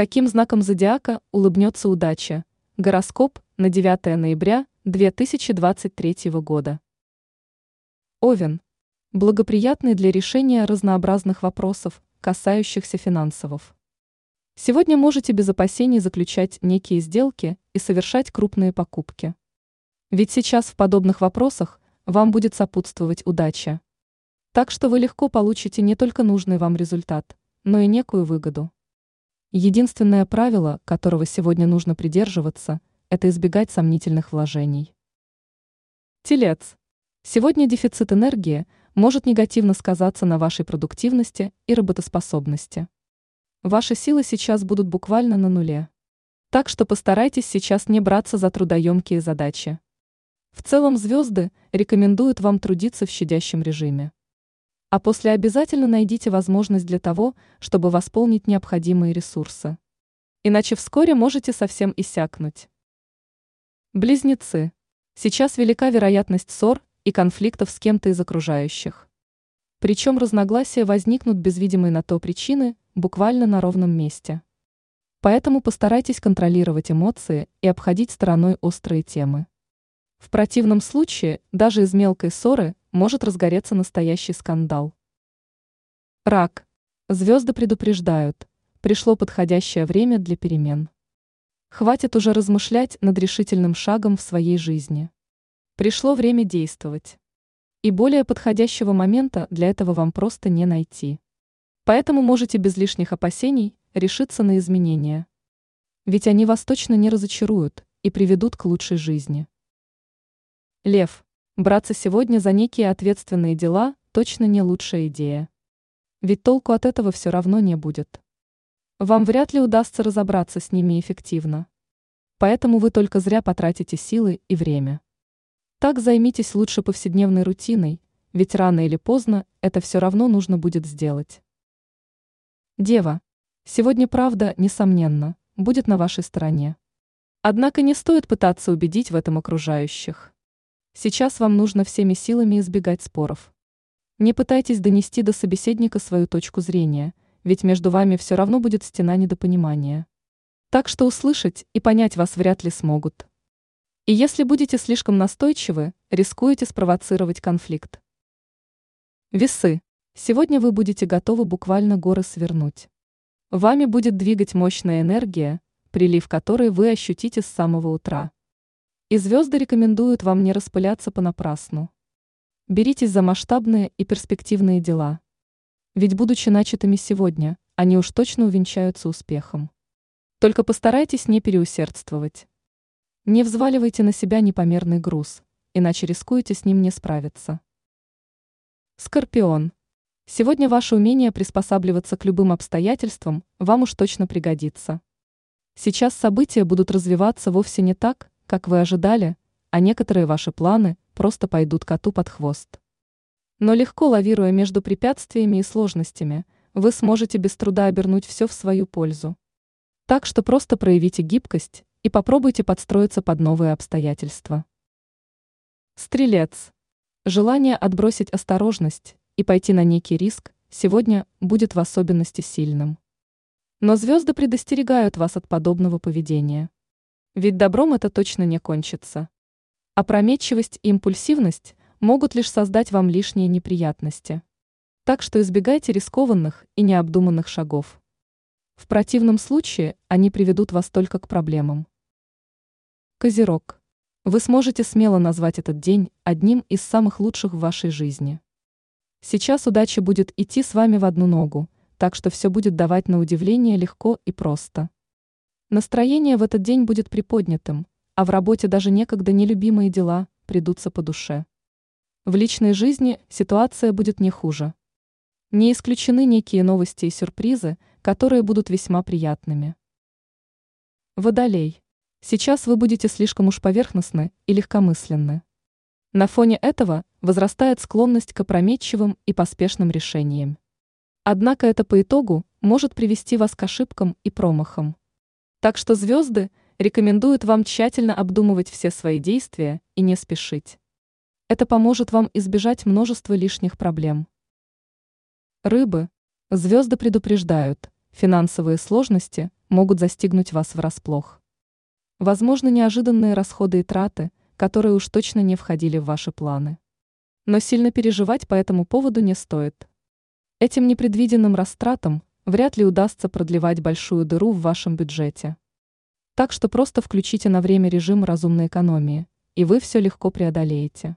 Каким знаком зодиака улыбнется удача? Гороскоп на 9 ноября 2023 года. Овен. Благоприятный для решения разнообразных вопросов, касающихся финансовых. Сегодня можете без опасений заключать некие сделки и совершать крупные покупки. Ведь сейчас в подобных вопросах вам будет сопутствовать удача. Так что вы легко получите не только нужный вам результат, но и некую выгоду. Единственное правило, которого сегодня нужно придерживаться, это избегать сомнительных вложений. Телец. Сегодня дефицит энергии может негативно сказаться на вашей продуктивности и работоспособности. Ваши силы сейчас будут буквально на нуле. Так что постарайтесь сейчас не браться за трудоемкие задачи. В целом звезды рекомендуют вам трудиться в щадящем режиме. А после обязательно найдите возможность для того, чтобы восполнить необходимые ресурсы. Иначе вскоре можете совсем иссякнуть. Близнецы. Сейчас велика вероятность ссор и конфликтов с кем-то из окружающих. Причем разногласия возникнут без видимой на то причины, буквально на ровном месте. Поэтому постарайтесь контролировать эмоции и обходить стороной острые темы. В противном случае даже из мелкой ссоры может разгореться настоящий скандал. Рак. Звезды предупреждают. Пришло подходящее время для перемен. Хватит уже размышлять над решительным шагом в своей жизни. Пришло время действовать. И более подходящего момента для этого вам просто не найти. Поэтому можете без лишних опасений решиться на изменения. Ведь они вас точно не разочаруют и приведут к лучшей жизни. Лев. Браться сегодня за некие ответственные дела точно не лучшая идея. Ведь толку от этого все равно не будет. Вам вряд ли удастся разобраться с ними эффективно. Поэтому вы только зря потратите силы и время. Так займитесь лучше повседневной рутиной, ведь рано или поздно это все равно нужно будет сделать. Дева. Сегодня правда, несомненно, будет на вашей стороне. Однако не стоит пытаться убедить в этом окружающих. Сейчас вам нужно всеми силами избегать споров. Не пытайтесь донести до собеседника свою точку зрения, ведь между вами все равно будет стена недопонимания. Так что услышать и понять вас вряд ли смогут. И если будете слишком настойчивы, рискуете спровоцировать конфликт. Весы. Сегодня вы будете готовы буквально горы свернуть. Вами будет двигать мощная энергия, прилив которой вы ощутите с самого утра. И звезды рекомендуют вам не распыляться понапрасну. Беритесь за масштабные и перспективные дела. Ведь будучи начатыми сегодня, они уж точно увенчаются успехом. Только постарайтесь не переусердствовать. Не взваливайте на себя непомерный груз, иначе рискуете с ним не справиться. Скорпион. Сегодня ваше умение приспосабливаться к любым обстоятельствам вам уж точно пригодится. Сейчас события будут развиваться вовсе не так, как вы ожидали, а некоторые ваши планы просто пойдут коту под хвост. Но легко лавируя между препятствиями и сложностями, вы сможете без труда обернуть все в свою пользу. Так что просто проявите гибкость и попробуйте подстроиться под новые обстоятельства. Стрелец. Желание отбросить осторожность и пойти на некий риск сегодня будет в особенности сильным. Но звезды предостерегают вас от подобного поведения. Ведь добром это точно не кончится. Опрометчивость и импульсивность могут лишь создать вам лишние неприятности. Так что избегайте рискованных и необдуманных шагов. В противном случае они приведут вас только к проблемам. Козерог. Вы сможете смело назвать этот день одним из самых лучших в вашей жизни. Сейчас удача будет идти с вами в одну ногу, так что все будет давать на удивление легко и просто. Настроение в этот день будет приподнятым, а в работе даже некогда нелюбимые дела придутся по душе. В личной жизни ситуация будет не хуже. Не исключены некие новости и сюрпризы, которые будут весьма приятными. Водолей. Сейчас вы будете слишком уж поверхностны и легкомысленны. На фоне этого возрастает склонность к опрометчивым и поспешным решениям. Однако это по итогу может привести вас к ошибкам и промахам. Так что звезды рекомендуют вам тщательно обдумывать все свои действия и не спешить. Это поможет вам избежать множества лишних проблем. Рыбы. Звезды предупреждают, финансовые сложности могут застигнуть вас врасплох. Возможно, неожиданные расходы и траты, которые уж точно не входили в ваши планы. Но сильно переживать по этому поводу не стоит. Этим непредвиденным растратам вряд ли удастся продлевать большую дыру в вашем бюджете. Так что просто включите на время режим разумной экономии, и вы все легко преодолеете.